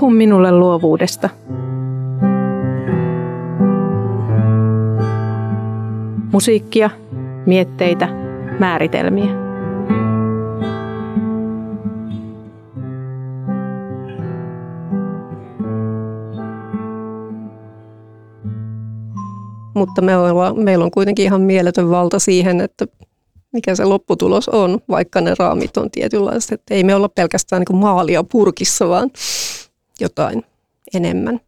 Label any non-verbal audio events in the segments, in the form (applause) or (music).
Puhu minulle luovuudesta. Musiikkia, mietteitä, määritelmiä. Mutta me ollaan, meillä on kuitenkin ihan mieletön valta siihen, että mikä se lopputulos on, vaikka ne raamit on tietynlaiset. Että ei me olla pelkästään niin maalia purkissa, vaan jotain enemmän.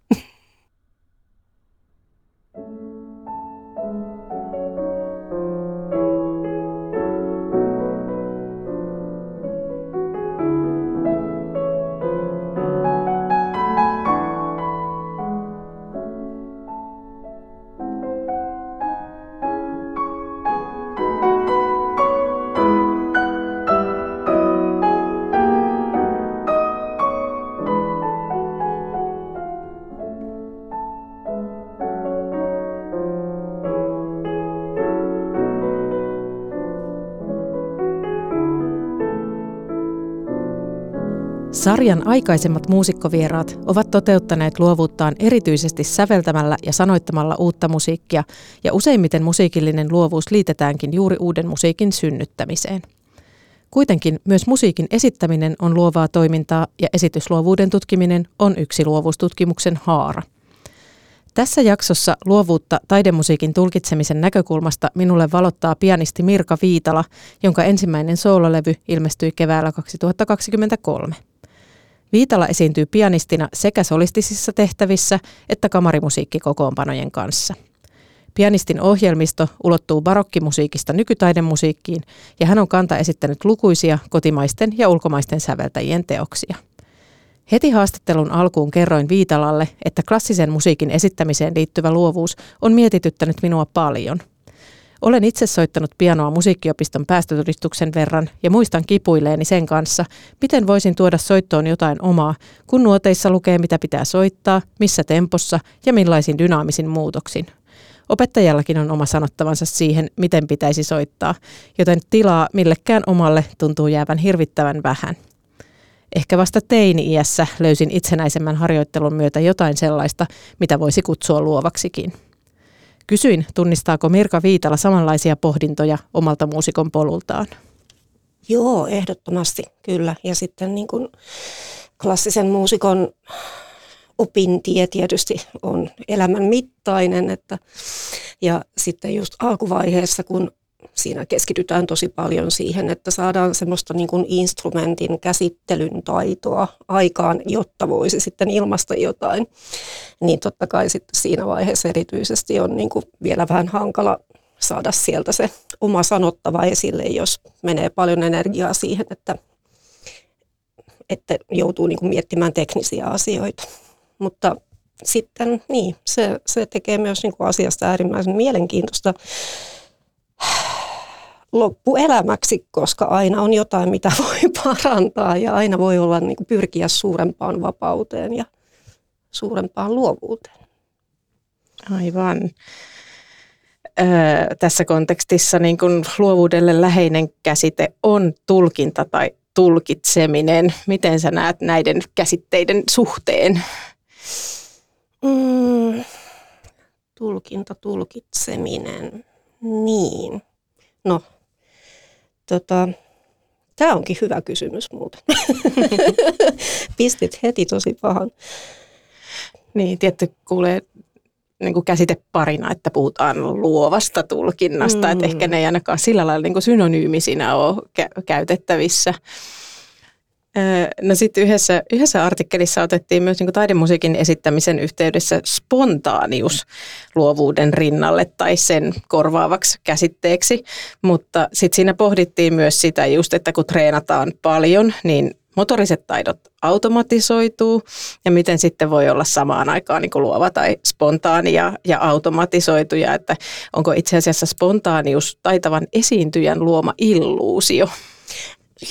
Sarjan aikaisemmat muusikkovieraat ovat toteuttaneet luovuuttaan erityisesti säveltämällä ja sanoittamalla uutta musiikkia, ja useimmiten musiikillinen luovuus liitetäänkin juuri uuden musiikin synnyttämiseen. Kuitenkin myös musiikin esittäminen on luovaa toimintaa ja esitysluovuuden tutkiminen on yksi luovuustutkimuksen haara. Tässä jaksossa luovuutta taidemusiikin tulkitsemisen näkökulmasta minulle valottaa pianisti Mirka Viitala, jonka ensimmäinen soololevy ilmestyi keväällä 2023. Viitala esiintyy pianistina sekä solistisissa tehtävissä että kamarimusiikkikokoonpanojen kanssa. Pianistin ohjelmisto ulottuu barokkimusiikista nykytaidemusiikkiin ja hän on kanta esittänyt lukuisia kotimaisten ja ulkomaisten säveltäjien teoksia. Heti haastattelun alkuun kerroin Viitalalle, että klassisen musiikin esittämiseen liittyvä luovuus on mietityttänyt minua paljon – olen itse soittanut pianoa musiikkiopiston päästötodistuksen verran ja muistan kipuileeni sen kanssa, miten voisin tuoda soittoon jotain omaa, kun nuoteissa lukee mitä pitää soittaa, missä tempossa ja millaisin dynaamisin muutoksin. Opettajallakin on oma sanottavansa siihen, miten pitäisi soittaa, joten tilaa millekään omalle tuntuu jäävän hirvittävän vähän. Ehkä vasta teini-iässä löysin itsenäisemmän harjoittelun myötä jotain sellaista, mitä voisi kutsua luovaksikin. Kysyin, tunnistaako Mirka Viitala samanlaisia pohdintoja omalta muusikon polultaan. Joo, ehdottomasti kyllä. Ja sitten niin kuin klassisen muusikon opintie tietysti on elämän mittainen. Että, ja sitten just alkuvaiheessa, kun siinä keskitytään tosi paljon siihen, että saadaan semmoista niin kuin instrumentin käsittelyn taitoa aikaan, jotta voisi sitten ilmasta jotain. Niin totta kai sitten siinä vaiheessa erityisesti on niin kuin vielä vähän hankala saada sieltä se oma sanottava esille, jos menee paljon energiaa siihen, että, että joutuu niin kuin miettimään teknisiä asioita. Mutta sitten niin, se, se tekee myös niin kuin asiasta äärimmäisen mielenkiintoista loppuelämäksi, koska aina on jotain, mitä (laughs) voi parantaa ja aina voi olla niin kuin pyrkiä suurempaan vapauteen ja suurempaan luovuuteen. Aivan. Öö, tässä kontekstissa niin kuin luovuudelle läheinen käsite on tulkinta tai tulkitseminen. Miten sä näet näiden käsitteiden suhteen? Mm, tulkinta, tulkitseminen. Niin. No, Tota, Tämä onkin hyvä kysymys muuten. (laughs) Pistit heti tosi pahan. Niin, tietty kuulee niin kuin käsiteparina, että puhutaan luovasta tulkinnasta, mm. että ehkä ne ei ainakaan sillä lailla niin kuin synonyymisinä ole kä- käytettävissä. No sitten yhdessä, yhdessä artikkelissa otettiin myös niin taidemusiikin esittämisen yhteydessä spontaanius luovuuden rinnalle tai sen korvaavaksi käsitteeksi, mutta sitten siinä pohdittiin myös sitä just, että kun treenataan paljon, niin motoriset taidot automatisoituu ja miten sitten voi olla samaan aikaan niin luova tai spontaani ja, ja automatisoituja, että onko itse asiassa spontaanius taitavan esiintyjän luoma illuusio?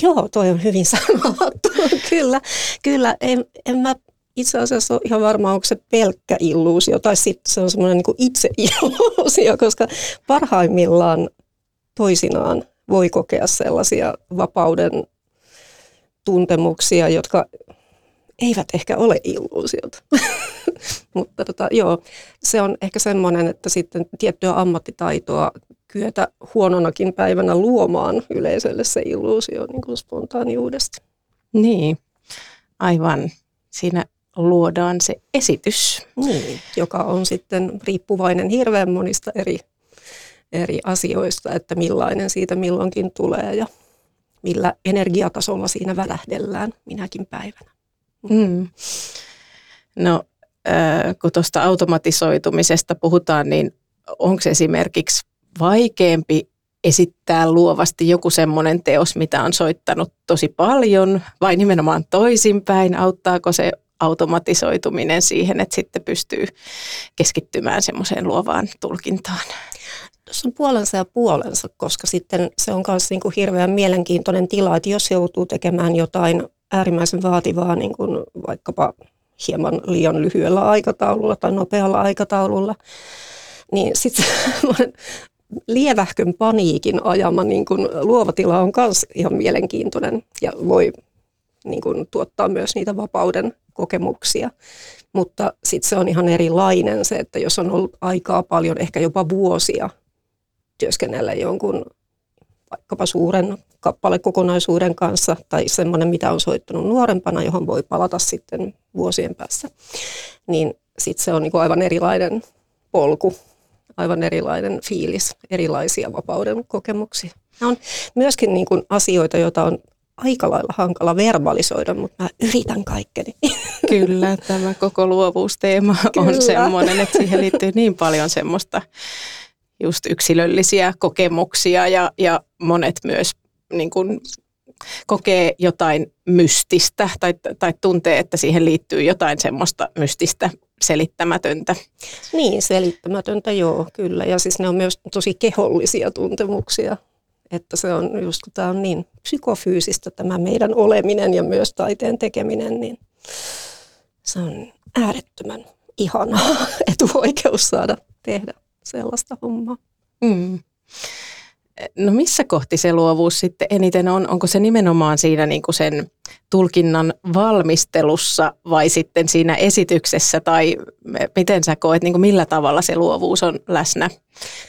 Joo, toi on hyvin (laughs) sanottu. kyllä, kyllä. En, en mä itse asiassa ole ihan varma, onko se pelkkä illuusio tai sitten se on semmoinen niin itse (laughs) illuusio, koska parhaimmillaan toisinaan voi kokea sellaisia vapauden tuntemuksia, jotka eivät ehkä ole illuusiot. (laughs) Mutta tota, joo, se on ehkä semmoinen, että sitten tiettyä ammattitaitoa kyetä huononakin päivänä luomaan yleisölle se illuusio niin kuin spontaaniudesta. Niin, aivan. Siinä luodaan se esitys. Niin, joka on sitten riippuvainen hirveän monista eri, eri asioista, että millainen siitä milloinkin tulee ja millä energiatasolla siinä välähdellään minäkin päivänä. Mm. No, äh, kun tuosta automatisoitumisesta puhutaan, niin onko esimerkiksi vaikeampi esittää luovasti joku semmoinen teos, mitä on soittanut tosi paljon, vai nimenomaan toisinpäin? Auttaako se automatisoituminen siihen, että sitten pystyy keskittymään semmoiseen luovaan tulkintaan? Tuossa on puolensa ja puolensa, koska sitten se on myös niin kuin hirveän mielenkiintoinen tila, että jos joutuu tekemään jotain äärimmäisen vaativaa, niin kuin vaikkapa hieman liian lyhyellä aikataululla tai nopealla aikataululla, niin sitten (laughs) lievähkön paniikin ajama niin kuin luova tila on myös ihan mielenkiintoinen ja voi niin kuin, tuottaa myös niitä vapauden kokemuksia. Mutta sitten se on ihan erilainen se, että jos on ollut aikaa paljon, ehkä jopa vuosia työskennellä jonkun vaikkapa suuren kappalekokonaisuuden kanssa tai semmoinen, mitä on soittanut nuorempana, johon voi palata sitten vuosien päässä, niin sitten se on niin aivan erilainen polku aivan erilainen fiilis, erilaisia vapauden kokemuksia. Nämä on myöskin niin kuin asioita, joita on aika lailla hankala verbalisoida, mutta mä yritän kaikkeni. (laughs) Kyllä, tämä koko luovuusteema Kyllä. on semmoinen, että siihen liittyy niin paljon semmoista just yksilöllisiä kokemuksia ja, ja monet myös niin kuin kokee jotain mystistä tai, tai tuntee, että siihen liittyy jotain semmoista mystistä selittämätöntä. Niin, selittämätöntä joo, kyllä. Ja siis ne on myös tosi kehollisia tuntemuksia. Että se on just kun tämä on niin psykofyysistä tämä meidän oleminen ja myös taiteen tekeminen, niin se on äärettömän ihanaa (laughs) etuoikeus saada tehdä sellaista hommaa. Mm. No missä kohti se luovuus sitten eniten on? Onko se nimenomaan siinä niin kuin sen tulkinnan valmistelussa vai sitten siinä esityksessä tai miten sä koet, niin kuin millä tavalla se luovuus on läsnä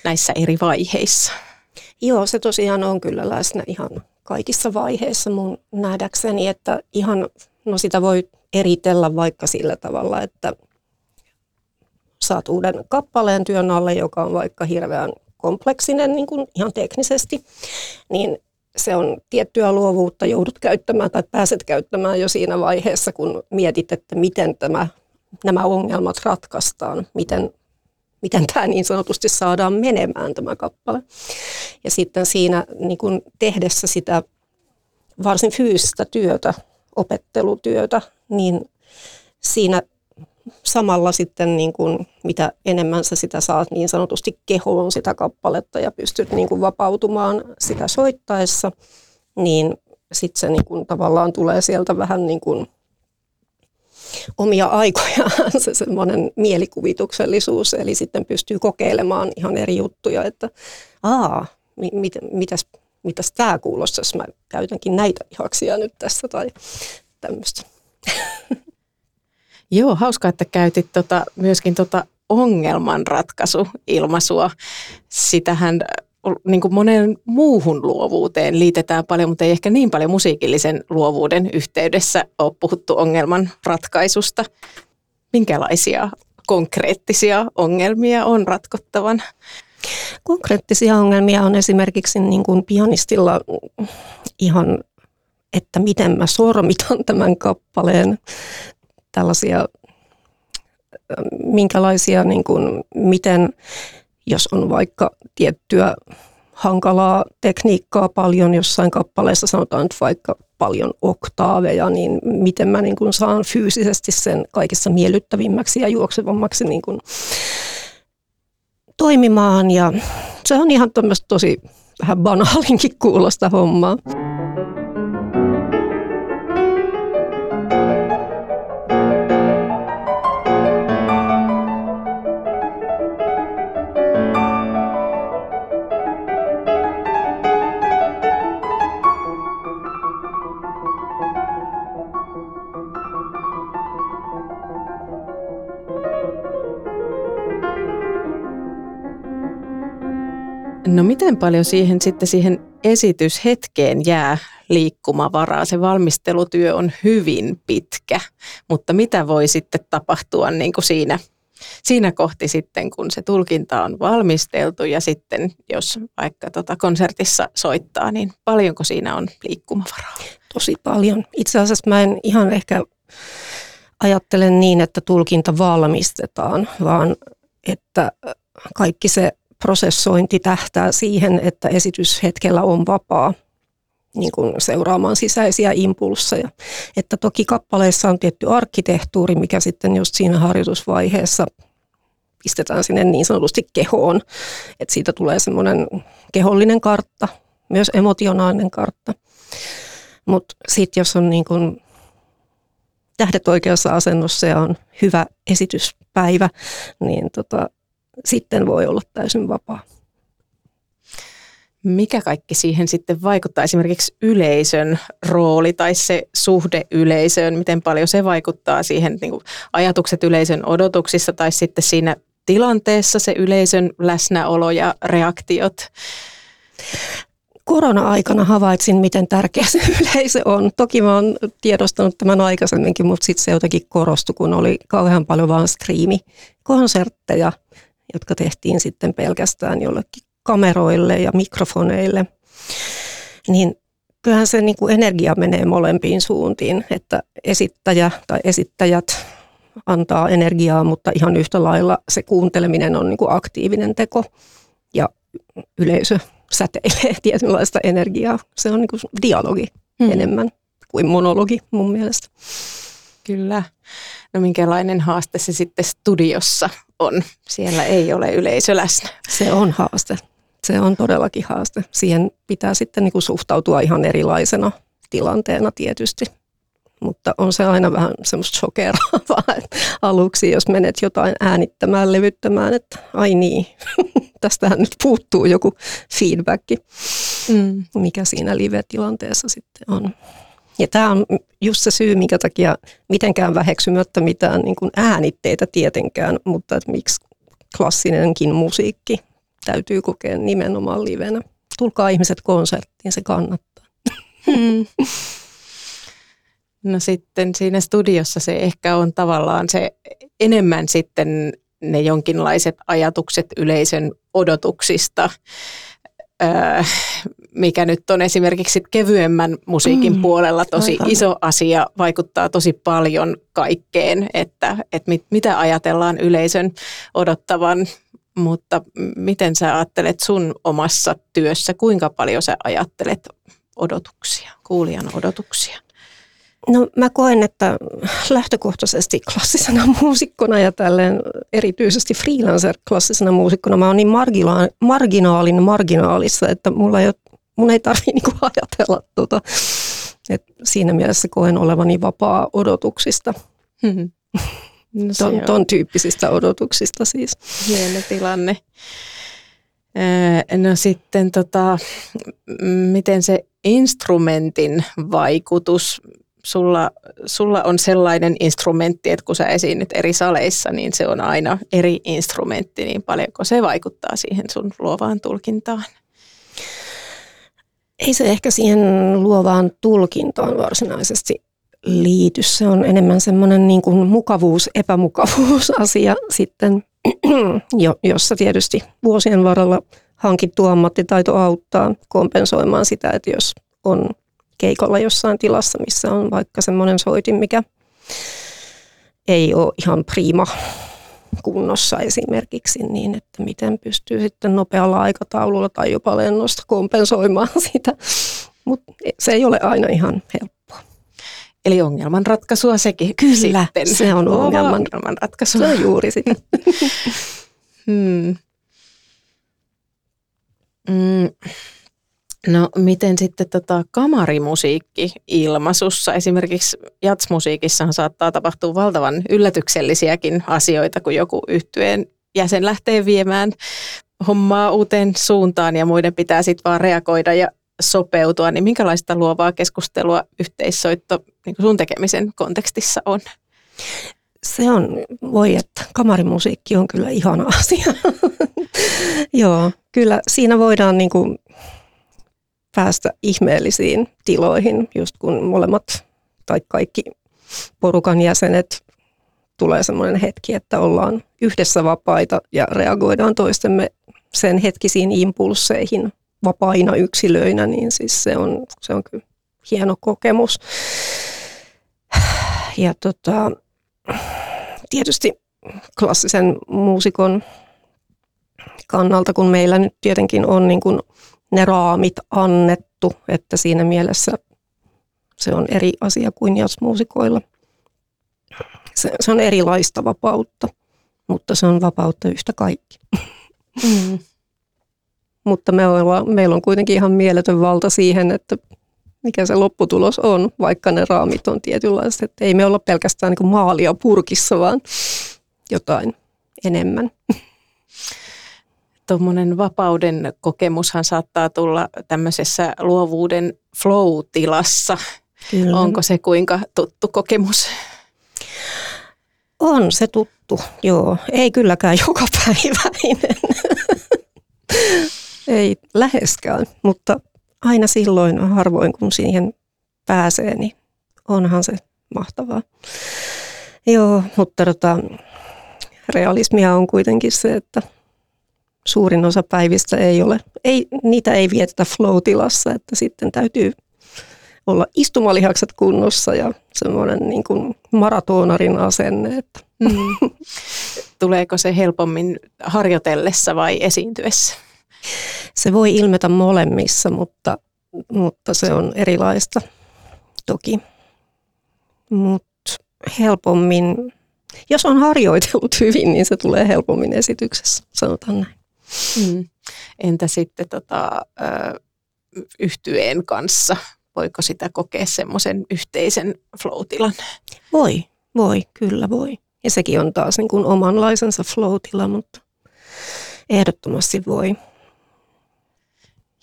näissä eri vaiheissa? Joo, se tosiaan on kyllä läsnä ihan kaikissa vaiheissa mun nähdäkseni, että ihan, no sitä voi eritellä vaikka sillä tavalla, että saat uuden kappaleen työn alle, joka on vaikka hirveän kompleksinen niin kuin ihan teknisesti, niin se on tiettyä luovuutta joudut käyttämään tai pääset käyttämään jo siinä vaiheessa, kun mietit, että miten tämä, nämä ongelmat ratkaistaan, miten, miten tämä niin sanotusti saadaan menemään tämä kappale. Ja sitten siinä niin kuin tehdessä sitä varsin fyysistä työtä, opettelutyötä, niin siinä samalla sitten niin kuin, mitä enemmän sä sitä saat niin sanotusti kehoon sitä kappaletta ja pystyt niin kuin vapautumaan sitä soittaessa, niin sitten se niin kuin, tavallaan tulee sieltä vähän niin kuin omia aikoja (laughs) se semmoinen mielikuvituksellisuus, eli sitten pystyy kokeilemaan ihan eri juttuja, että aa, mit, mitäs, mitäs tämä kuulostaisi, mä käytänkin näitä lihaksia nyt tässä tai tämmöistä. (laughs) Joo, hauska, että käytit tota, myöskin tota ongelmanratkaisuilmaisua. Sitähän niin kuin monen muuhun luovuuteen liitetään paljon, mutta ei ehkä niin paljon musiikillisen luovuuden yhteydessä ole puhuttu ongelman ratkaisusta. Minkälaisia konkreettisia ongelmia on ratkottavan? Konkreettisia ongelmia on esimerkiksi niin kuin pianistilla ihan että miten mä sormitan tämän kappaleen, tällaisia, minkälaisia, niin kuin, miten, jos on vaikka tiettyä hankalaa tekniikkaa paljon jossain kappaleessa, sanotaan nyt vaikka paljon oktaaveja, niin miten mä niin kuin saan fyysisesti sen kaikissa miellyttävimmäksi ja juoksevammaksi niin kuin toimimaan. Ja se on ihan tosi vähän banaalinkin kuulosta hommaa. No miten paljon siihen sitten siihen esityshetkeen jää liikkumavaraa? Se valmistelutyö on hyvin pitkä, mutta mitä voi sitten tapahtua niin kuin siinä, siinä kohti sitten, kun se tulkinta on valmisteltu ja sitten jos vaikka tota konsertissa soittaa, niin paljonko siinä on liikkumavaraa? Tosi paljon. Itse asiassa mä en ihan ehkä ajattele niin, että tulkinta valmistetaan, vaan että kaikki se prosessointi tähtää siihen, että esityshetkellä on vapaa niin kuin seuraamaan sisäisiä impulsseja. Että toki kappaleissa on tietty arkkitehtuuri, mikä sitten just siinä harjoitusvaiheessa pistetään sinne niin sanotusti kehoon. Että siitä tulee semmoinen kehollinen kartta, myös emotionaalinen kartta. Mutta sitten jos on niin kuin tähdet oikeassa asennossa ja on hyvä esityspäivä, niin tota, sitten voi olla täysin vapaa. Mikä kaikki siihen sitten vaikuttaa? Esimerkiksi yleisön rooli tai se suhde yleisöön, miten paljon se vaikuttaa siihen niin kuin ajatukset yleisön odotuksissa tai sitten siinä tilanteessa se yleisön läsnäolo ja reaktiot? korona-aikana havaitsin, miten tärkeä se (laughs) yleisö on. Toki mä oon tiedostanut tämän aikaisemminkin, mutta sitten se jotenkin korostui, kun oli kauhean paljon vaan striimikonsertteja jotka tehtiin sitten pelkästään jollekin kameroille ja mikrofoneille, niin kyllähän se niin kuin energia menee molempiin suuntiin, että esittäjä tai esittäjät antaa energiaa, mutta ihan yhtä lailla se kuunteleminen on niin kuin aktiivinen teko ja yleisö säteilee (laughs) tietynlaista energiaa. Se on niin kuin dialogi hmm. enemmän kuin monologi mun mielestä. Kyllä. No minkälainen haaste se sitten studiossa on? Siellä ei ole yleisö läsnä. Se on haaste. Se on todellakin haaste. Siihen pitää sitten niin kuin suhtautua ihan erilaisena tilanteena tietysti. Mutta on se aina vähän semmoista shokeraavaa, (laughs) että aluksi jos menet jotain äänittämään, levyttämään, että ai niin, (laughs) tästähän nyt puuttuu joku feedback, mm. mikä siinä live-tilanteessa sitten on. Ja tämä on just se syy, minkä takia mitenkään väheksymättä mitään niin kuin äänitteitä tietenkään, mutta että miksi klassinenkin musiikki täytyy kokea nimenomaan livenä. Tulkaa ihmiset konserttiin, se kannattaa. Hmm. No sitten siinä studiossa se ehkä on tavallaan se enemmän sitten ne jonkinlaiset ajatukset yleisön odotuksista mikä nyt on esimerkiksi kevyemmän musiikin mm, puolella tosi aivan. iso asia, vaikuttaa tosi paljon kaikkeen, että, että mit, mitä ajatellaan yleisön odottavan, mutta miten sä ajattelet sun omassa työssä, kuinka paljon sä ajattelet odotuksia, kuulijan odotuksia? No mä koen, että lähtökohtaisesti klassisena muusikkona ja tälleen erityisesti freelancer-klassisena muusikkona mä oon niin margina- marginaalin marginaalissa, että mulla ei ole, mun ei tarvitse niinku ajatella tota. Et siinä mielessä koen olevani vapaa odotuksista. Hmm. (laughs) No ton, ton tyyppisistä odotuksista siis. Hieno tilanne. No sitten tota, miten se instrumentin vaikutus sulla, sulla on sellainen instrumentti, että kun sä esiinnyt eri saleissa, niin se on aina eri instrumentti, niin paljonko se vaikuttaa siihen sun luovaan tulkintaan? Ei se ehkä siihen luovaan tulkintaan varsinaisesti liity. Se on enemmän semmoinen niin kuin mukavuus, epämukavuusasia (clears throat) sitten, (clears throat) jossa tietysti vuosien varrella hankittu ammattitaito auttaa kompensoimaan sitä, että jos on keikolla jossain tilassa, missä on vaikka semmoinen soitin, mikä ei ole ihan prima kunnossa esimerkiksi, niin että miten pystyy sitten nopealla aikataululla tai jopa lennosta kompensoimaan (laughs) sitä. Mutta se ei ole aina ihan helppoa. Eli ongelmanratkaisua sekin Kyllä, sitten. se on ongelman, ongelmanratkaisua. Se on juuri sitä. (laughs) hmm. Mm. No miten sitten tota kamarimusiikki ilmaisussa? Esimerkiksi jatsmusiikissahan saattaa tapahtua valtavan yllätyksellisiäkin asioita, kun joku yhtyeen jäsen lähtee viemään hommaa uuteen suuntaan ja muiden pitää sitten vaan reagoida ja sopeutua. Niin minkälaista luovaa keskustelua yhteissoitto niin sun tekemisen kontekstissa on? Se on, voi että, kamarimusiikki on kyllä ihana asia. (laughs) Joo, kyllä siinä voidaan niin kuin päästä ihmeellisiin tiloihin, just kun molemmat tai kaikki porukan jäsenet tulee semmoinen hetki, että ollaan yhdessä vapaita ja reagoidaan toistemme sen hetkisiin impulseihin vapaina yksilöinä, niin siis se on, se on kyllä hieno kokemus. Ja tota, tietysti klassisen muusikon kannalta, kun meillä nyt tietenkin on niin kuin ne raamit annettu, että siinä mielessä se on eri asia kuin jazzmuusikoilla. Se, se on erilaista vapautta, mutta se on vapautta yhtä kaikki. Mm. (laughs) mutta me ollaan, meillä on kuitenkin ihan mieletön valta siihen, että mikä se lopputulos on, vaikka ne raamit on tietynlaiset. Että ei me olla pelkästään niin maalia purkissa, vaan jotain enemmän (laughs) tuommoinen vapauden kokemushan saattaa tulla tämmöisessä luovuuden flow-tilassa. Kyllä. Onko se kuinka tuttu kokemus? On se tuttu, joo. Ei kylläkään (laughs) joka päiväinen. Ei läheskään, mutta aina silloin harvoin kun siihen pääsee, niin onhan se mahtavaa. Joo, mutta tota, realismia on kuitenkin se, että – suurin osa päivistä ei ole, ei, niitä ei vietetä flow-tilassa, että sitten täytyy olla istumalihakset kunnossa ja semmoinen niin kuin maratonarin asenne. Että. Mm. (laughs) Tuleeko se helpommin harjoitellessa vai esiintyessä? Se voi ilmetä molemmissa, mutta, mutta se on erilaista toki. Mutta helpommin, jos on harjoitellut hyvin, niin se tulee helpommin esityksessä, sanotaan näin. Mm. Entä sitten tota, ö, yhtyeen kanssa? Voiko sitä kokea semmoisen yhteisen flow-tilan? Voi, voi, kyllä voi. Ja sekin on taas niin kuin omanlaisensa flow-tila, mutta ehdottomasti voi.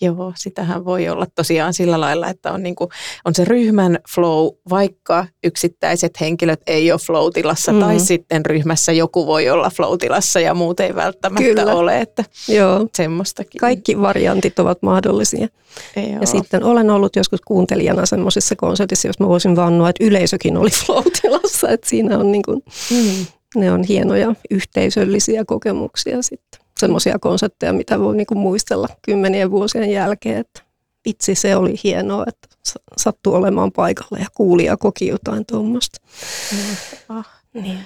Joo, sitähän voi olla tosiaan sillä lailla, että on, niin kuin, on se ryhmän flow, vaikka yksittäiset henkilöt ei ole flow-tilassa, mm. tai sitten ryhmässä joku voi olla flow-tilassa ja muut ei välttämättä Kyllä. ole. Että Joo. Semmoistakin. Kaikki variantit ovat mahdollisia. Joo. Ja sitten olen ollut joskus kuuntelijana semmoisessa konsertissa, jos mä voisin vannoa, että yleisökin oli (laughs) flow-tilassa, että siinä on niin kuin, mm. ne on hienoja yhteisöllisiä kokemuksia sitten semmoisia konsepteja, mitä voi niinku muistella kymmenien vuosien jälkeen, että vitsi se oli hienoa, että sattui olemaan paikalla ja kuuli ja koki jotain tuommoista. Ah. Niin.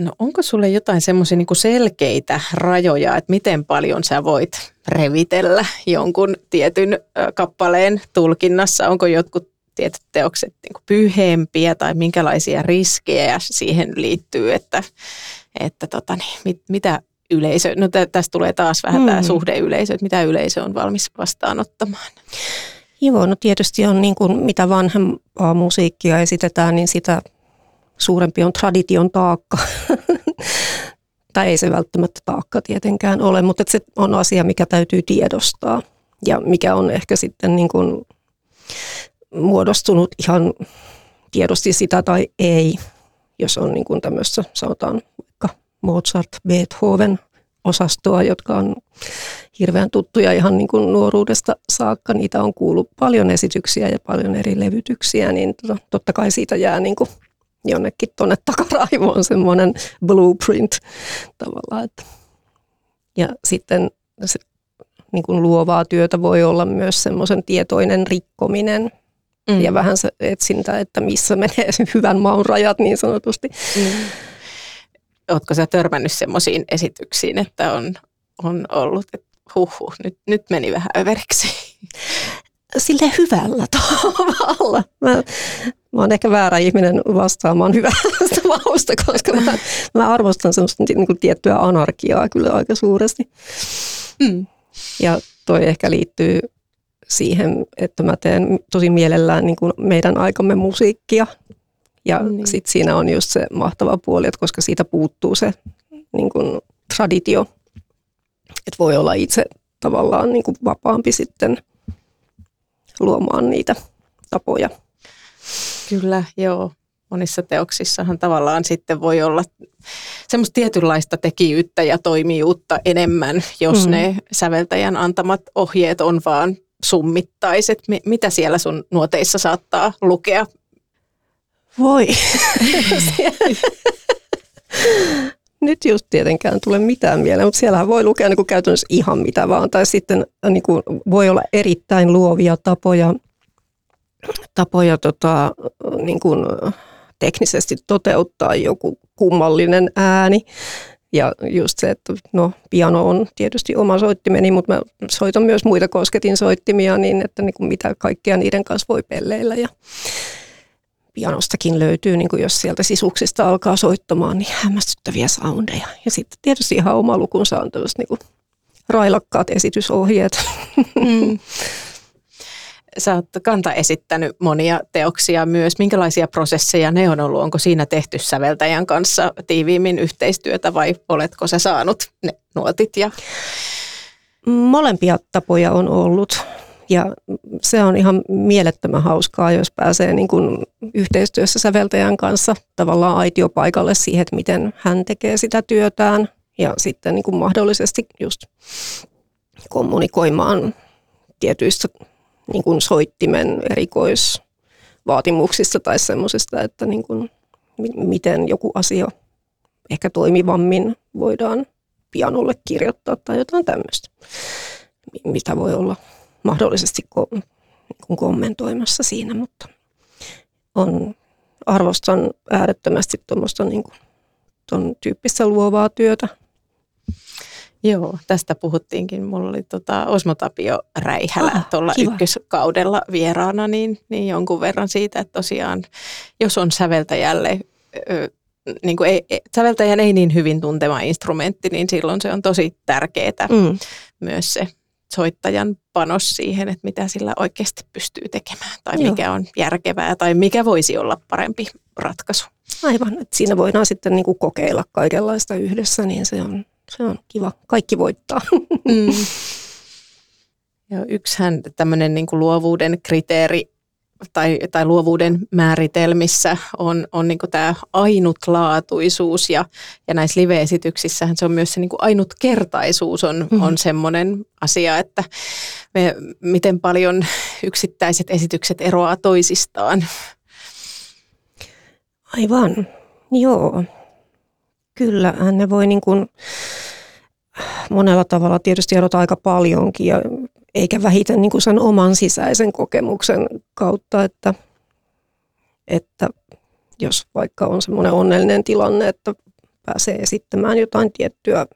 No onko sulle jotain semmoisia niinku selkeitä rajoja, että miten paljon sä voit revitellä jonkun tietyn kappaleen tulkinnassa? Onko jotkut tietyt teokset niinku pyhempiä tai minkälaisia riskejä siihen liittyy, että että tota, niin, mit, mitä yleisö, no tä, tästä tulee taas vähän mm. tämä suhdeyleisö, että mitä yleisö on valmis vastaanottamaan. Joo, no tietysti on niin kuin, mitä vanhempaa musiikkia esitetään, niin sitä suurempi on tradition taakka. (laughs) tai ei se välttämättä taakka tietenkään ole, mutta se on asia, mikä täytyy tiedostaa ja mikä on ehkä sitten niin kuin muodostunut ihan tiedosti sitä tai ei, jos on niin tämmöistä, sanotaan Mozart, Beethoven osastoa, jotka on hirveän tuttuja ihan niin kuin nuoruudesta saakka. Niitä on kuullut paljon esityksiä ja paljon eri levytyksiä, niin tota, totta kai siitä jää niin kuin jonnekin tuonne takaraivoon semmoinen blueprint tavallaan. Että. Ja sitten se, niin kuin luovaa työtä voi olla myös semmoisen tietoinen rikkominen mm. ja vähän se etsintä, että missä menee (laughs) hyvän maun rajat niin sanotusti. Mm. Oletko sä törmännyt semmoisiin esityksiin, että on, on ollut, että huhhuh, nyt, nyt meni vähän överiksi? Sille hyvällä tavalla. Mä, mä oon ehkä väärä ihminen vastaamaan hyvästä (laughs) mausta, koska mä, mä arvostan semmoista niin kuin tiettyä anarkiaa kyllä aika suuresti. Mm. Ja toi ehkä liittyy siihen, että mä teen tosi mielellään niin kuin meidän aikamme musiikkia. Ja niin. sitten siinä on just se mahtava puoli, että koska siitä puuttuu se niin kuin traditio, että voi olla itse tavallaan niin kuin vapaampi sitten luomaan niitä tapoja. Kyllä, joo. Monissa teoksissahan tavallaan sitten voi olla semmoista tietynlaista tekijyyttä ja toimijuutta enemmän, jos mm. ne säveltäjän antamat ohjeet on vaan summittaiset. Mitä siellä sun nuoteissa saattaa lukea? Voi. Nyt just tietenkään tule mitään mieleen, mutta siellähän voi lukea niin kuin käytännössä ihan mitä vaan. Tai sitten niin kuin, voi olla erittäin luovia tapoja, tapoja tota, niin kuin, teknisesti toteuttaa joku kummallinen ääni. Ja just se, että no piano on tietysti oma soittimeni, mutta mä soitan myös muita kosketin soittimia niin, että niin kuin mitä kaikkea niiden kanssa voi pelleillä. Ja pianostakin löytyy, niin kuin jos sieltä sisuksista alkaa soittamaan, niin hämmästyttäviä soundeja. Ja sitten tietysti ihan oma lukunsa on niin kuin railakkaat esitysohjeet. Mm. (laughs) Sä oot kanta esittänyt monia teoksia myös. Minkälaisia prosesseja ne on ollut? Onko siinä tehty säveltäjän kanssa tiiviimmin yhteistyötä vai oletko sä saanut ne nuotit? Ja... Molempia tapoja on ollut. Ja se on ihan mielettömän hauskaa, jos pääsee niin kuin yhteistyössä säveltäjän kanssa tavallaan aitiopaikalle siihen, että miten hän tekee sitä työtään ja sitten niin kuin mahdollisesti just kommunikoimaan tietyistä niin kuin soittimen erikoisvaatimuksista tai semmoisesta, että niin kuin, miten joku asia ehkä toimivammin voidaan pianolle kirjoittaa tai jotain tämmöistä, mitä voi olla mahdollisesti ko- niin kommentoimassa siinä, mutta on, arvostan äärettömästi tuommoista niin tuon tyyppistä luovaa työtä. Joo, tästä puhuttiinkin. Mulla oli tota Osmo Tapio Räihälä ah, tuolla ykköskaudella vieraana, niin, niin jonkun verran siitä, että tosiaan jos on säveltäjälle, ö, niin kuin ei, säveltäjän ei niin hyvin tuntema instrumentti, niin silloin se on tosi tärkeää mm. myös se soittajan panos siihen, että mitä sillä oikeasti pystyy tekemään tai Joo. mikä on järkevää tai mikä voisi olla parempi ratkaisu. Aivan, että siinä voidaan sitten niin kuin kokeilla kaikenlaista yhdessä, niin se on, se on kiva. Kaikki voittaa. Mm. (laughs) Ja yksihän tämmöinen niin kuin luovuuden kriteeri tai, tai luovuuden määritelmissä on, on niin tämä ainutlaatuisuus ja, ja näissä live-esityksissähän se on myös se niin ainutkertaisuus on, mm-hmm. on semmoinen asia, että me, miten paljon yksittäiset esitykset eroaa toisistaan. Aivan, joo. Kyllä, ne voi niin kuin monella tavalla tietysti erota aika paljonkin ja eikä vähiten niin kuin sen oman sisäisen kokemuksen kautta, että, että jos vaikka on semmoinen onnellinen tilanne, että pääsee esittämään jotain tiettyä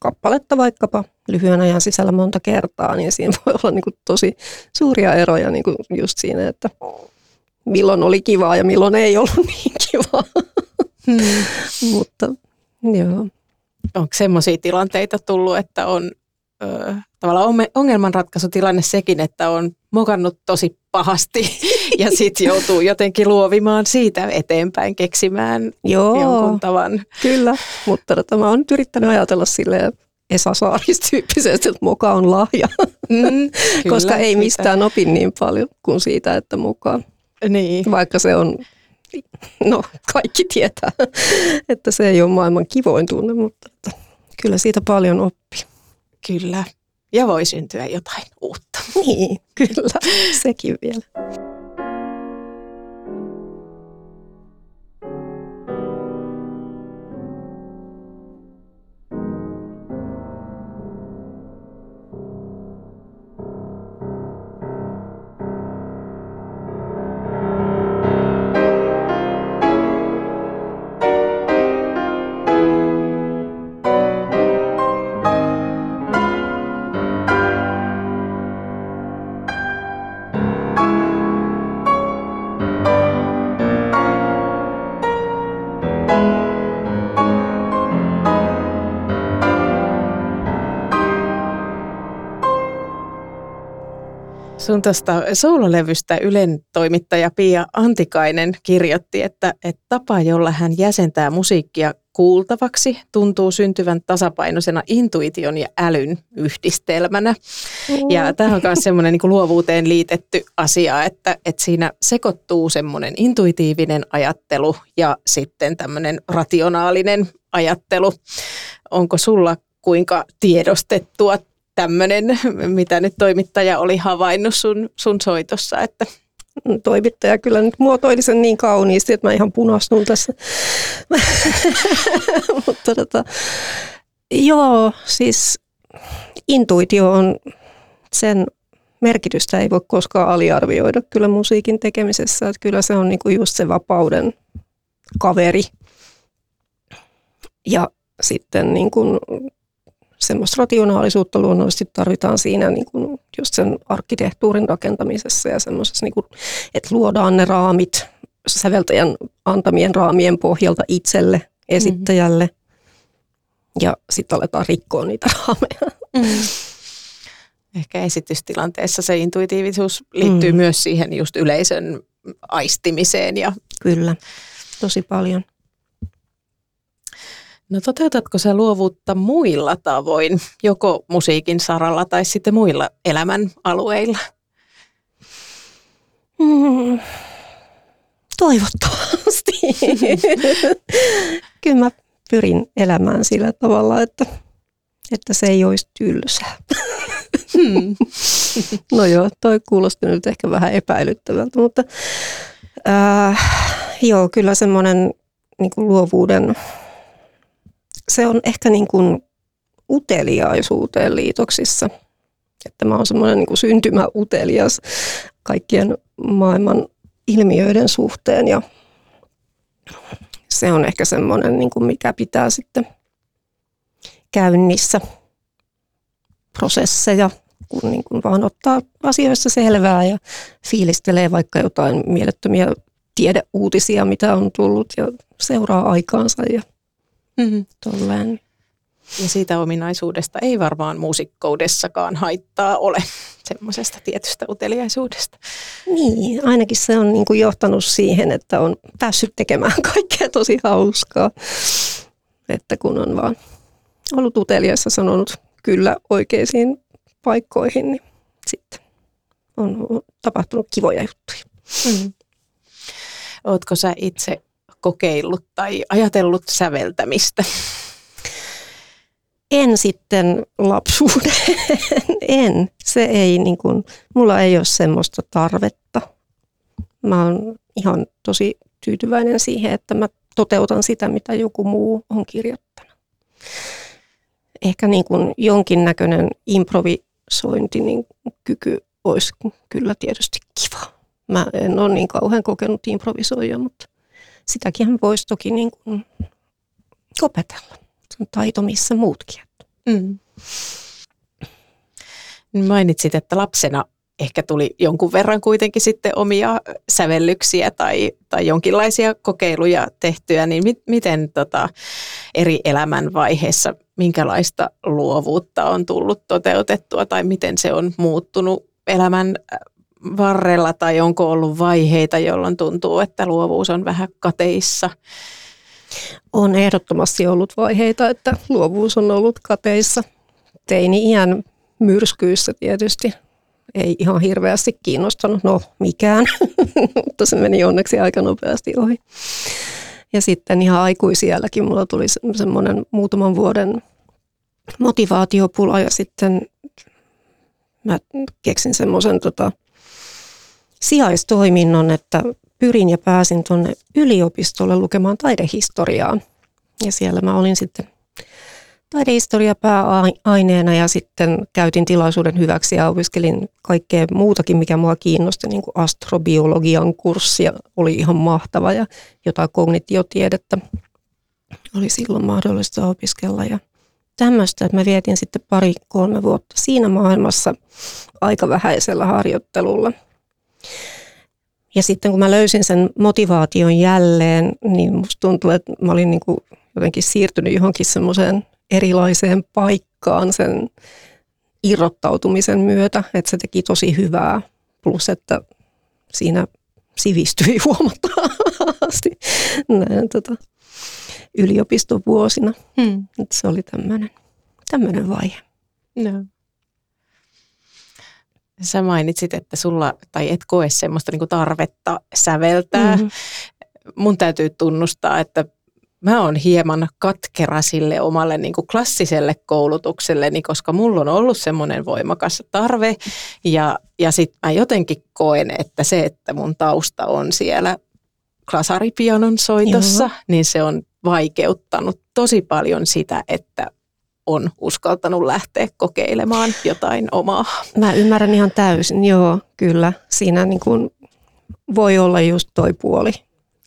kappaletta vaikkapa lyhyen ajan sisällä monta kertaa, niin siinä voi olla niin kuin tosi suuria eroja niin kuin just siinä, että milloin oli kivaa ja milloin ei ollut niin kivaa. Hmm. (laughs) Mutta joo. Onko semmoisia tilanteita tullut, että on ö, tavallaan ongelmanratkaisutilanne sekin, että on mokannut tosi pahasti (laughs) ja sitten joutuu jotenkin luovimaan siitä eteenpäin, keksimään Joo, jonkun tavan. Kyllä, mutta tota, mä oon nyt yrittänyt ajatella silleen Esa Saaris tyyppisesti, että moka on lahja, mm, (laughs) kyllä, koska ei mistään sitä. opi niin paljon kuin siitä, että mukaan. Niin. Vaikka se on, (laughs) no kaikki tietää, että se ei ole maailman kivoin tunne, mutta kyllä siitä paljon oppii. Kyllä, ja voi syntyä jotain uutta. Niin, kyllä, (laughs) sekin vielä. Sun tuosta soololevystä Ylen toimittaja Pia Antikainen kirjoitti, että, että tapa, jolla hän jäsentää musiikkia kuultavaksi, tuntuu syntyvän tasapainoisena intuition ja älyn yhdistelmänä. Ja tämä on myös semmoinen niin luovuuteen liitetty asia, että, että siinä sekoittuu semmoinen intuitiivinen ajattelu ja sitten tämmöinen rationaalinen ajattelu. Onko sulla kuinka tiedostettua tämmöinen, mitä nyt toimittaja oli havainnut sun, sun soitossa, että toimittaja kyllä nyt muotoili sen niin kauniisti, että mä ihan punastun tässä. (laughs) Mutta tota, joo, siis intuitio on sen merkitystä ei voi koskaan aliarvioida kyllä musiikin tekemisessä. Että kyllä se on niinku just se vapauden kaveri. Ja sitten niin kuin semmoista rationaalisuutta luonnollisesti tarvitaan siinä niin kuin just sen arkkitehtuurin rakentamisessa ja semmoisessa, niin kuin, että luodaan ne raamit säveltäjän antamien raamien pohjalta itselle, esittäjälle mm-hmm. ja sitten aletaan rikkoa niitä raameja. Mm. Ehkä esitystilanteessa se intuitiivisuus liittyy mm. myös siihen just yleisön aistimiseen. Ja... Kyllä, tosi paljon. No toteutatko sä luovuutta muilla tavoin, joko musiikin saralla tai sitten muilla elämän alueilla? Mm, toivottavasti. (laughs) Kyllä mä pyrin elämään sillä tavalla, että, että se ei olisi tylsää. Hmm. no joo, toi kuulosti nyt ehkä vähän epäilyttävältä, mutta äh, joo, kyllä semmoinen niin luovuuden se on ehkä niin kuin uteliaisuuteen liitoksissa. Että mä oon semmoinen niin syntymäutelias kaikkien maailman ilmiöiden suhteen ja se on ehkä semmoinen, niin kuin mikä pitää sitten käynnissä prosesseja, kun niin kuin vaan ottaa asioissa selvää ja fiilistelee vaikka jotain mielettömiä tiedeuutisia, mitä on tullut ja seuraa aikaansa ja Mm-hmm. Ja siitä ominaisuudesta ei varmaan muusikkoudessakaan haittaa ole, (laughs) semmoisesta tietystä uteliaisuudesta. Niin, ainakin se on niin kuin johtanut siihen, että on päässyt tekemään (laughs) kaikkea tosi hauskaa. Että kun on vaan ollut uteliassa sanonut kyllä oikeisiin paikkoihin, niin sitten on tapahtunut kivoja juttuja. Mm. Oletko sä itse kokeillut tai ajatellut säveltämistä? En sitten lapsuuden. (laughs) en. Se ei, niin kuin, mulla ei ole semmoista tarvetta. Mä oon ihan tosi tyytyväinen siihen, että mä toteutan sitä, mitä joku muu on kirjoittanut. Ehkä niin kuin jonkinnäköinen improvisointi niin kyky olisi kyllä tietysti kiva. Mä en ole niin kauhean kokenut improvisoija, mutta sitäkin voisi toki niin kuin opetella. Se on taito missä muutkin. Mm. Mainitsit, että lapsena ehkä tuli jonkun verran kuitenkin sitten omia sävellyksiä tai, tai jonkinlaisia kokeiluja tehtyä, niin mit, miten tota, eri elämänvaiheissa, minkälaista luovuutta on tullut toteutettua tai miten se on muuttunut elämän varrella tai onko ollut vaiheita, jolloin tuntuu, että luovuus on vähän kateissa? On ehdottomasti ollut vaiheita, että luovuus on ollut kateissa. Teini-iän myrskyissä tietysti ei ihan hirveästi kiinnostanut, no mikään, (laughs) mutta se meni onneksi aika nopeasti ohi. Ja sitten ihan aikuisielläkin mulla tuli semmoinen muutaman vuoden motivaatiopula ja sitten mä keksin semmoisen tota, sijaistoiminnon, että pyrin ja pääsin tuonne yliopistolle lukemaan taidehistoriaa. Ja siellä mä olin sitten taidehistoria pääaineena ja sitten käytin tilaisuuden hyväksi ja opiskelin kaikkea muutakin, mikä mua kiinnosti, niin kuin astrobiologian kurssia. Oli ihan mahtava ja jotain kognitiotiedettä oli silloin mahdollista opiskella. Ja tämmöistä, että mä vietin sitten pari-kolme vuotta siinä maailmassa aika vähäisellä harjoittelulla – ja sitten kun mä löysin sen motivaation jälleen, niin musta tuntui, että mä olin niin kuin jotenkin siirtynyt johonkin semmoiseen erilaiseen paikkaan sen irrottautumisen myötä, että se teki tosi hyvää plus että siinä sivistyi (laughs) huomattavasti näin, tota, yliopistovuosina. Hmm. Se oli tämmöinen vaihe. No. Sä mainitsit, että sulla, tai et koe semmoista niin tarvetta säveltää. Mm-hmm. Mun täytyy tunnustaa, että mä oon hieman katkera sille omalle niin kuin klassiselle koulutukselleni, koska mulla on ollut semmoinen voimakas tarve. Ja, ja sitten mä jotenkin koen, että se, että mun tausta on siellä klasaripianon soitossa, Joo. niin se on vaikeuttanut tosi paljon sitä, että on uskaltanut lähteä kokeilemaan jotain omaa. Mä ymmärrän ihan täysin, joo, kyllä. Siinä niin kuin voi olla just toi puoli.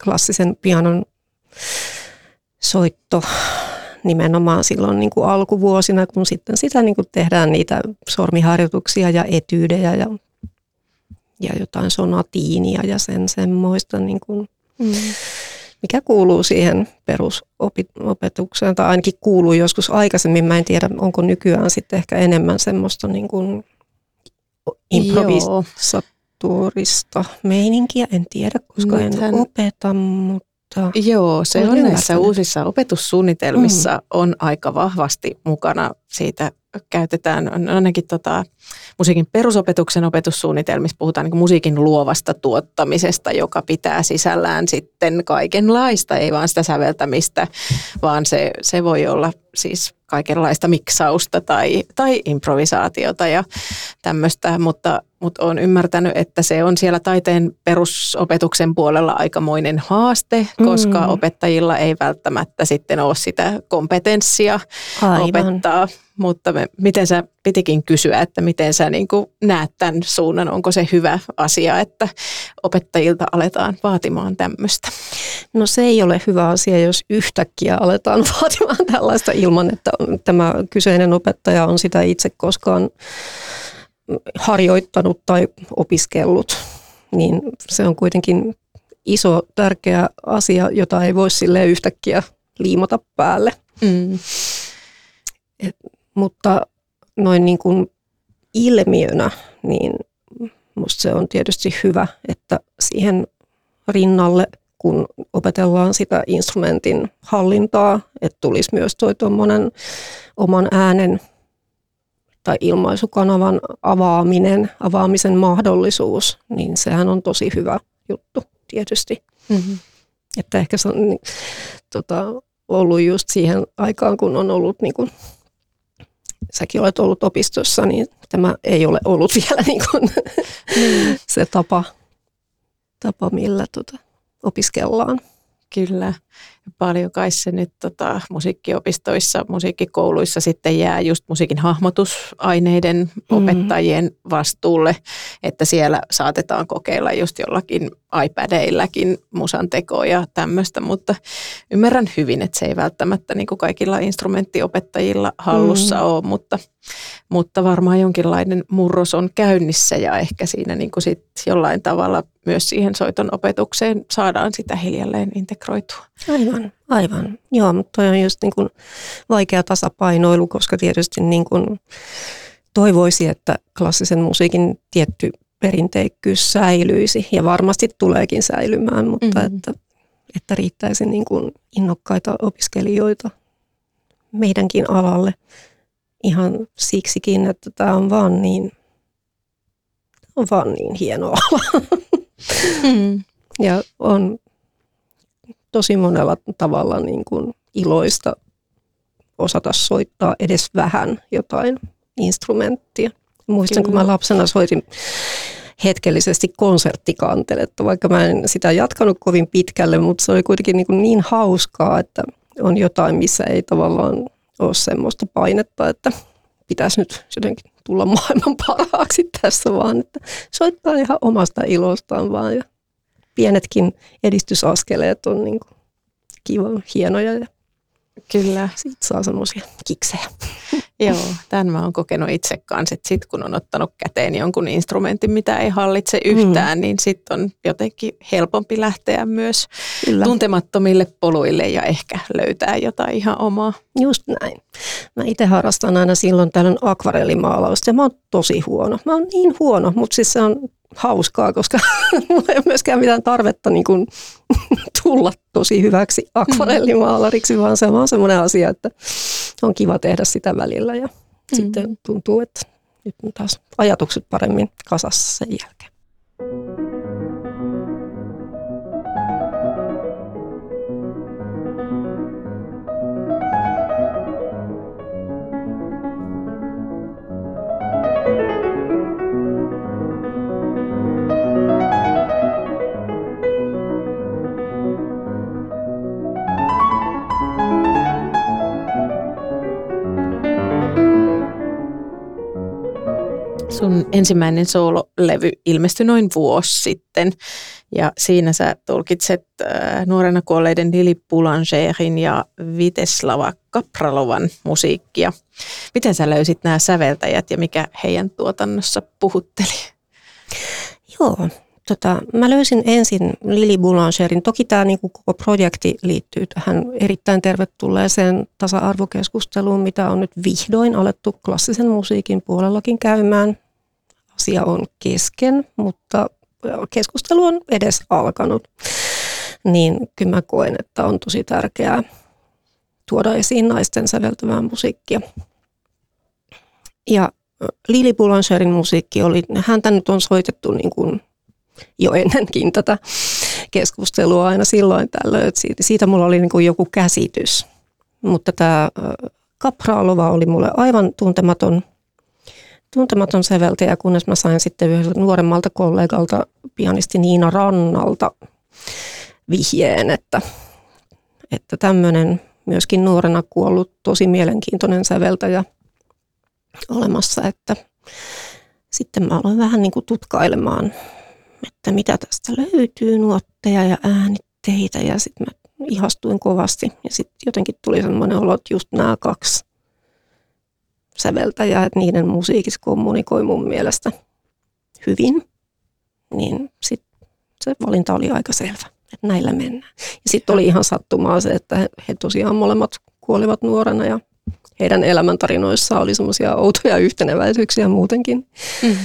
Klassisen pianon soitto nimenomaan silloin niin kuin alkuvuosina, kun sitten sitä niin kuin tehdään niitä sormiharjoituksia ja etyydejä ja, ja jotain sonatiinia ja sen semmoista niin kuin, mm mikä kuuluu siihen perusopetukseen, tai ainakin kuuluu joskus aikaisemmin. Mä en tiedä, onko nykyään sitten ehkä enemmän semmoista niin kuin improvisatorista meininkiä. En tiedä, koska Nythän... en opeta, mutta Joo, se on näissä uusissa opetussuunnitelmissa mm. on aika vahvasti mukana siitä käytetään ainakin tota, musiikin perusopetuksen opetussuunnitelmissa puhutaan niin musiikin luovasta tuottamisesta, joka pitää sisällään sitten kaikenlaista, ei vaan sitä säveltämistä, vaan se, se voi olla siis kaikenlaista miksausta tai, tai improvisaatiota ja tämmöistä, mutta, mutta olen ymmärtänyt, että se on siellä taiteen perusopetuksen puolella aikamoinen haaste, koska mm. opettajilla ei välttämättä sitten ole sitä kompetenssia Aivan. opettaa mutta me, miten sä pitikin kysyä, että miten sä niin näet tämän suunnan, onko se hyvä asia, että opettajilta aletaan vaatimaan tämmöistä? No se ei ole hyvä asia, jos yhtäkkiä aletaan (laughs) vaatimaan tällaista ilman, että tämä kyseinen opettaja on sitä itse koskaan harjoittanut tai opiskellut, niin se on kuitenkin iso, tärkeä asia, jota ei voi sille yhtäkkiä liimata päälle. Mm. Et mutta noin niin kuin ilmiönä, niin musta se on tietysti hyvä, että siihen rinnalle, kun opetellaan sitä instrumentin hallintaa, että tulisi myös toi tuommoinen oman äänen tai ilmaisukanavan avaaminen, avaamisen mahdollisuus, niin sehän on tosi hyvä juttu tietysti. Mm-hmm. Että ehkä se on niin, tota, ollut just siihen aikaan, kun on ollut niin kuin säkin olet ollut opistossa, niin tämä ei ole ollut (laughs) vielä niin kuin mm. se tapa, tapa millä tota, opiskellaan. Kyllä. Paljon kai se nyt tota, musiikkiopistoissa, musiikkikouluissa sitten jää just musiikin hahmotusaineiden mm. opettajien vastuulle, että siellä saatetaan kokeilla just jollakin iPadeilläkin musan tekoa ja tämmöistä, mutta ymmärrän hyvin, että se ei välttämättä niin kuin kaikilla instrumenttiopettajilla hallussa mm. ole, mutta, mutta varmaan jonkinlainen murros on käynnissä ja ehkä siinä niin kuin sit jollain tavalla myös siihen soiton opetukseen saadaan sitä hiljalleen integroitua. Aivan, aivan. Joo, mutta toi on just niin kuin vaikea tasapainoilu, koska tietysti niin kuin toivoisi, että klassisen musiikin tietty perinteikkyys säilyisi ja varmasti tuleekin säilymään, mutta mm-hmm. että, että riittäisi niin kuin innokkaita opiskelijoita meidänkin alalle ihan siksikin, että tämä on vaan niin, on vaan niin hieno ala. Mm. Ja on tosi monella tavalla niin kuin iloista osata soittaa edes vähän jotain instrumenttia. Muistan, Kyllä. kun mä lapsena soitin hetkellisesti konserttikanteletta, vaikka mä en sitä jatkanut kovin pitkälle, mutta se oli kuitenkin niin, kuin niin hauskaa, että on jotain, missä ei tavallaan ole semmoista painetta, että pitäisi nyt jotenkin tulla maailman parhaaksi tässä, vaan että soittaa ihan omasta ilostaan vaan ja pienetkin edistysaskeleet on niin kuin kiva, hienoja ja Kyllä. Siitä saa semmoisia kiksejä. Joo, tämän mä oon kokenut itse kanssa, että sit kun on ottanut käteen jonkun instrumentin, mitä ei hallitse yhtään, mm. niin sitten on jotenkin helpompi lähteä myös Kyllä. tuntemattomille poluille ja ehkä löytää jotain ihan omaa. Just näin. Mä itse harrastan aina silloin tällöin akvarellimaalausta ja mä oon tosi huono. Mä oon niin huono, mutta siis se on hauskaa, koska (laughs) mulla ei ole myöskään mitään tarvetta niin kuin, (laughs) tulla tosi hyväksi akvarellimaalariksi, vaan se on vaan semmoinen asia, että on kiva tehdä sitä välillä ja mm. sitten tuntuu, että nyt on taas ajatukset paremmin kasassa sen jälkeen. Sun ensimmäinen soololevy ilmestyi noin vuosi sitten ja siinä sä tulkitset äh, nuorena kuolleiden Lili Boulangerin ja Viteslava Kapralovan musiikkia. Miten sä löysit nämä säveltäjät ja mikä heidän tuotannossa puhutteli? Joo, tota, mä löysin ensin Lili Boulangerin. Toki tämä niinku koko projekti liittyy tähän erittäin tervetulleeseen tasa-arvokeskusteluun, mitä on nyt vihdoin alettu klassisen musiikin puolellakin käymään asia on kesken, mutta keskustelu on edes alkanut. Niin kyllä mä koen, että on tosi tärkeää tuoda esiin naisten säveltävää musiikkia. Ja Lili Boulangerin musiikki oli, häntä nyt on soitettu niin kuin jo ennenkin tätä keskustelua aina silloin tällöin, että siitä, mulla oli niin kuin joku käsitys. Mutta tämä Kapralova oli mulle aivan tuntematon tuntematon säveltäjä, kunnes mä sain sitten yhdeltä nuoremmalta kollegalta, pianisti Niina Rannalta, vihjeen, että, että tämmöinen myöskin nuorena kuollut tosi mielenkiintoinen säveltäjä olemassa, että sitten mä aloin vähän niin kuin tutkailemaan, että mitä tästä löytyy, nuotteja ja äänitteitä ja sitten mä ihastuin kovasti ja sitten jotenkin tuli semmoinen olo, että just nämä kaksi säveltäjää, että niiden musiikissa kommunikoi mun mielestä hyvin, niin sit se valinta oli aika selvä, että näillä mennään. Ja sitten oli ihan sattumaa se, että he tosiaan molemmat kuolivat nuorena ja heidän elämäntarinoissaan oli semmoisia outoja yhteneväisyyksiä muutenkin. Mm.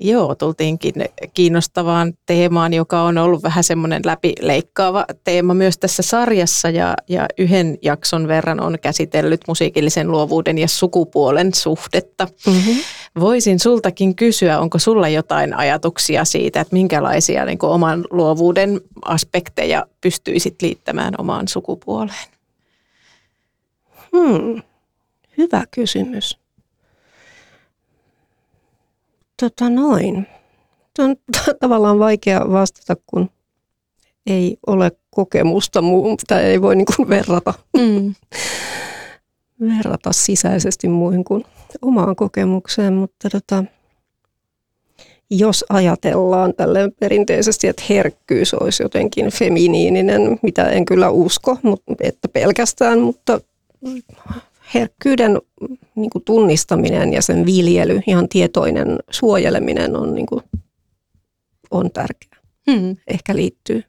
Joo, tultiinkin kiinnostavaan teemaan, joka on ollut vähän semmoinen läpileikkaava teema myös tässä sarjassa ja, ja yhden jakson verran on käsitellyt musiikillisen luovuuden ja sukupuolen suhdetta. Mm-hmm. Voisin sultakin kysyä, onko sulla jotain ajatuksia siitä, että minkälaisia niin oman luovuuden aspekteja pystyisit liittämään omaan sukupuoleen? Hmm, hyvä kysymys. Tota noin. Se on (laughs) tavallaan vaikea vastata, kun ei ole kokemusta, tai ei voi niin kuin verrata, mm. (laughs) verrata sisäisesti muihin kuin omaan kokemukseen, mutta tota, jos ajatellaan tälle perinteisesti, että herkkyys olisi jotenkin feminiininen, mitä en kyllä usko, mutta, että pelkästään, mutta herkkyyden niin kuin tunnistaminen ja sen viljely, ihan tietoinen suojeleminen on, niin kuin, on tärkeää. Hmm. Ehkä liittyy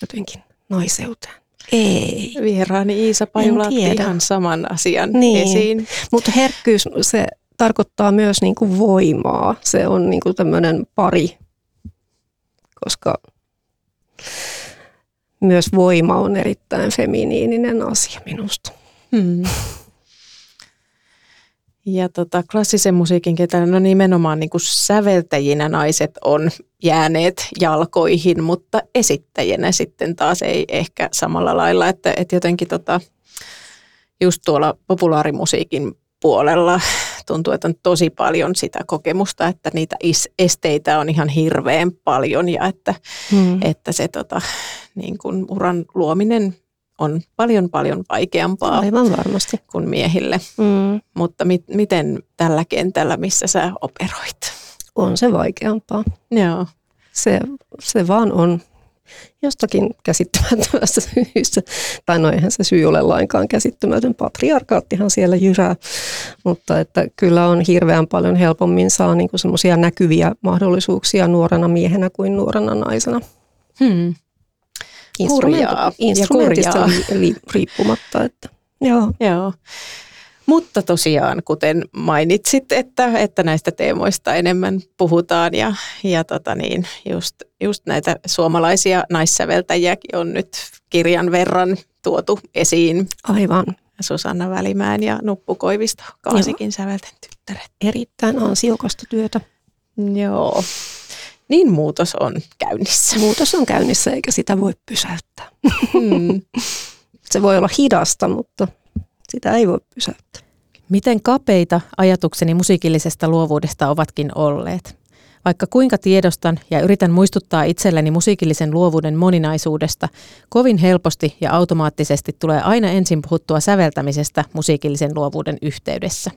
jotenkin naiseuteen. Ei. Vieraani Iisa Pajula ihan saman asian niin. esiin. Mutta herkkyys, se tarkoittaa myös niin kuin voimaa. Se on niin kuin tämmöinen pari, koska myös voima on erittäin feminiininen asia minusta. Hmm. Ja tota, klassisen musiikin kentällä, no nimenomaan niin kuin säveltäjinä naiset on jääneet jalkoihin, mutta esittäjänä sitten taas ei ehkä samalla lailla, että, että jotenkin tota, just tuolla populaarimusiikin puolella tuntuu, että on tosi paljon sitä kokemusta, että niitä esteitä on ihan hirveän paljon ja että, hmm. että se tota, niin kuin uran luominen on paljon paljon vaikeampaa Aivan varmasti. kuin miehille. Mm. Mutta mi- miten tällä kentällä, missä sä operoit? On se vaikeampaa. Joo. Se, se vaan on. jostakin käsittämättömästä (laughs) syystä, tai no eihän se syy ole lainkaan käsittämätön, patriarkaattihan siellä jyrää, mutta että kyllä on hirveän paljon helpommin saa niin semmoisia näkyviä mahdollisuuksia nuorena miehenä kuin nuorena naisena. Hmm. Instrumentista li, riippumatta. Että, joo. joo. Mutta tosiaan, kuten mainitsit, että, että näistä teemoista enemmän puhutaan ja, ja tota niin, just, just näitä suomalaisia naissäveltäjiäkin on nyt kirjan verran tuotu esiin. Aivan. Susanna Välimäen ja Nuppu Koivisto, Kaasikin sävelten tyttäret. Erittäin ansiokasta työtä. Joo. Niin muutos on käynnissä. Muutos on käynnissä eikä sitä voi pysäyttää. Hmm. (laughs) Se voi olla hidasta, mutta sitä ei voi pysäyttää. Miten kapeita ajatukseni musiikillisesta luovuudesta ovatkin olleet? Vaikka kuinka tiedostan ja yritän muistuttaa itselleni musiikillisen luovuuden moninaisuudesta, kovin helposti ja automaattisesti tulee aina ensin puhuttua säveltämisestä musiikillisen luovuuden yhteydessä.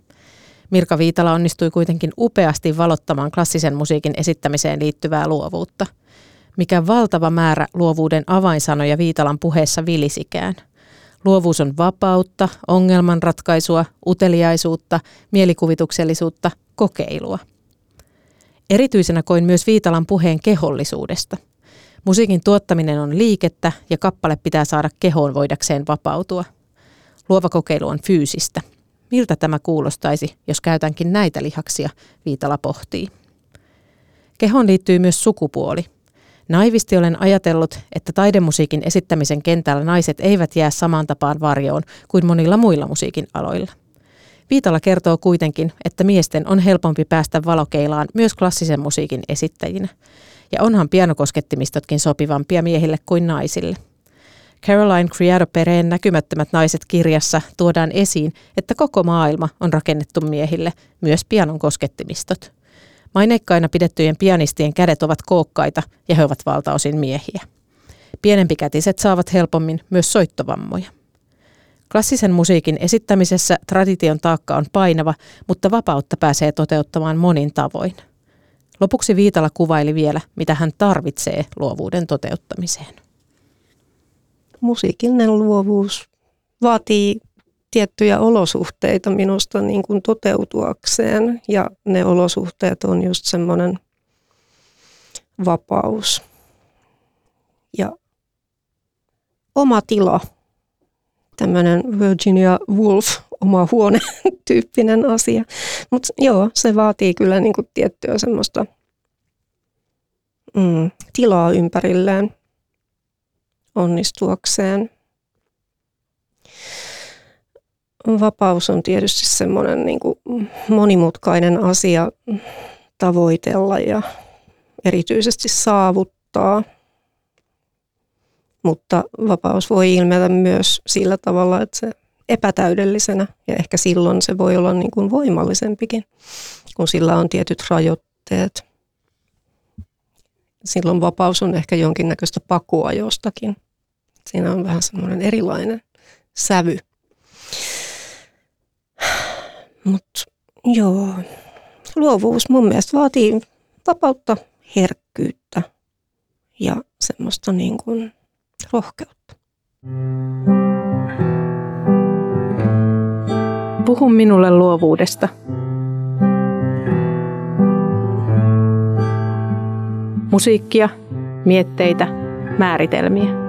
Mirka Viitala onnistui kuitenkin upeasti valottamaan klassisen musiikin esittämiseen liittyvää luovuutta. Mikä valtava määrä luovuuden avainsanoja Viitalan puheessa vilisikään – Luovuus on vapautta, ongelmanratkaisua, uteliaisuutta, mielikuvituksellisuutta, kokeilua. Erityisenä koin myös Viitalan puheen kehollisuudesta. Musiikin tuottaminen on liikettä ja kappale pitää saada kehoon voidakseen vapautua. Luova kokeilu on fyysistä. Miltä tämä kuulostaisi, jos käytänkin näitä lihaksia, Viitala pohtii. Kehoon liittyy myös sukupuoli – Naivisti olen ajatellut, että taidemusiikin esittämisen kentällä naiset eivät jää samaan tapaan varjoon kuin monilla muilla musiikin aloilla. Viitala kertoo kuitenkin, että miesten on helpompi päästä valokeilaan myös klassisen musiikin esittäjinä. Ja onhan pianokoskettimistotkin sopivampia miehille kuin naisille. Caroline Criado Pereen näkymättömät naiset kirjassa tuodaan esiin, että koko maailma on rakennettu miehille, myös pianon koskettimistot. Maineikkaina pidettyjen pianistien kädet ovat kookkaita ja he ovat valtaosin miehiä. Pienempikätiset saavat helpommin myös soittovammoja. Klassisen musiikin esittämisessä tradition taakka on painava, mutta vapautta pääsee toteuttamaan monin tavoin. Lopuksi Viitala kuvaili vielä, mitä hän tarvitsee luovuuden toteuttamiseen. Musiikillinen luovuus vaatii tiettyjä olosuhteita minusta niin kuin toteutuakseen. Ja ne olosuhteet on just semmoinen vapaus ja oma tila, tämmöinen Virginia Woolf, oma huone (laughs) tyyppinen asia. Mutta joo, se vaatii kyllä niin kuin tiettyä semmoista mm, tilaa ympärilleen onnistuakseen vapaus on tietysti semmoinen niin kuin monimutkainen asia tavoitella ja erityisesti saavuttaa. Mutta vapaus voi ilmetä myös sillä tavalla, että se epätäydellisenä ja ehkä silloin se voi olla niin kuin voimallisempikin, kun sillä on tietyt rajoitteet. Silloin vapaus on ehkä jonkinnäköistä pakua jostakin. Siinä on vähän semmoinen erilainen sävy. Mutta joo, luovuus mun mielestä vaatii vapautta, herkkyyttä ja semmoista niin kuin rohkeutta. Puhu minulle luovuudesta. Musiikkia, mietteitä, määritelmiä.